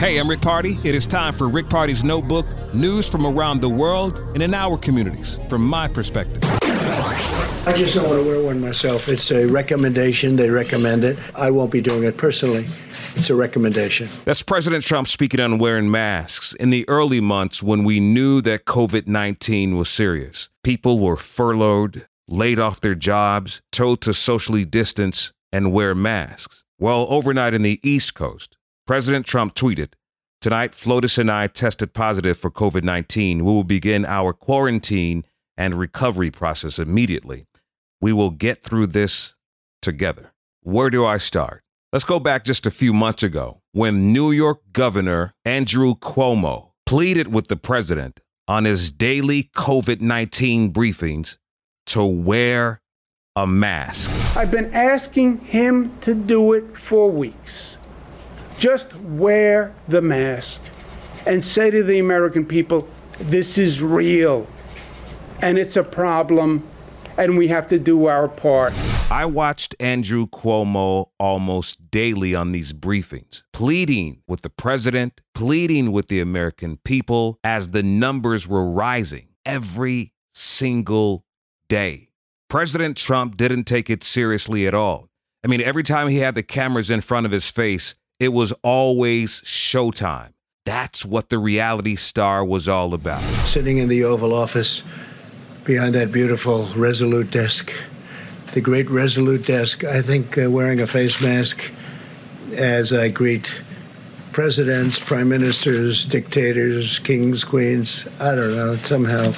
Hey, I'm Rick Party. It is time for Rick Party's Notebook news from around the world and in our communities, from my perspective. I just don't want to wear one myself. It's a recommendation. They recommend it. I won't be doing it personally. It's a recommendation. That's President Trump speaking on wearing masks in the early months when we knew that COVID 19 was serious. People were furloughed, laid off their jobs, told to socially distance and wear masks. Well, overnight in the East Coast, President Trump tweeted, Tonight, Flotus and I tested positive for COVID 19. We will begin our quarantine and recovery process immediately. We will get through this together. Where do I start? Let's go back just a few months ago when New York Governor Andrew Cuomo pleaded with the president on his daily COVID 19 briefings to wear a mask. I've been asking him to do it for weeks. Just wear the mask and say to the American people, this is real and it's a problem and we have to do our part. I watched Andrew Cuomo almost daily on these briefings, pleading with the president, pleading with the American people as the numbers were rising every single day. President Trump didn't take it seriously at all. I mean, every time he had the cameras in front of his face, it was always showtime. That's what the reality star was all about. Sitting in the Oval Office behind that beautiful Resolute desk, the great Resolute desk, I think uh, wearing a face mask as I greet presidents, prime ministers, dictators, kings, queens. I don't know. Somehow,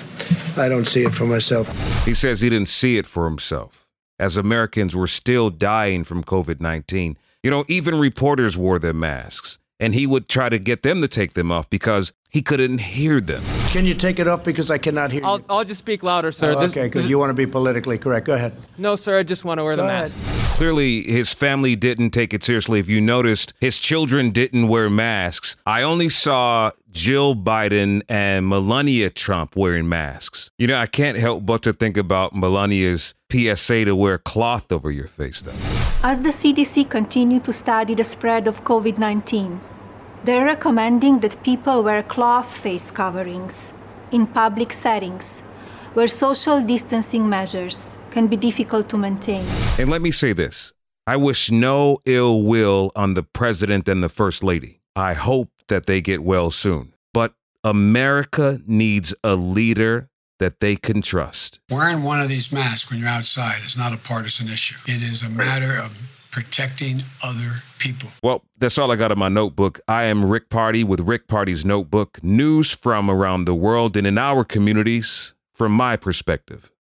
I don't see it for myself. He says he didn't see it for himself, as Americans were still dying from COVID 19. You know, even reporters wore their masks, and he would try to get them to take them off because he couldn't hear them. Can you take it off because I cannot hear I'll, you? I'll just speak louder, sir. Oh, This- okay, good. this- You want to be politically correct. Go ahead. no, sir. I just want to wear the mask. ahead. Clearly, his family didn't take it seriously. If you noticed, his children didn't wear masks. I only saw Jill Biden and Melania Trump wearing masks. You know, I can't help but to think about Melania's PSA to wear cloth over your face, though. As the CDC continue to study the spread of COVID 19, they're recommending that people wear cloth face coverings in public settings where social distancing measures can be difficult to maintain. And let me say this I wish no ill will on the president and the first lady. I hope that they get well soon. But America needs a leader that they can trust. Wearing one of these masks when you're outside is not a partisan issue. It is a matter of protecting other people. Well, that's all I got in my notebook. I am Rick Party with Rick Party's Notebook, news from around the world and in our communities from my perspective.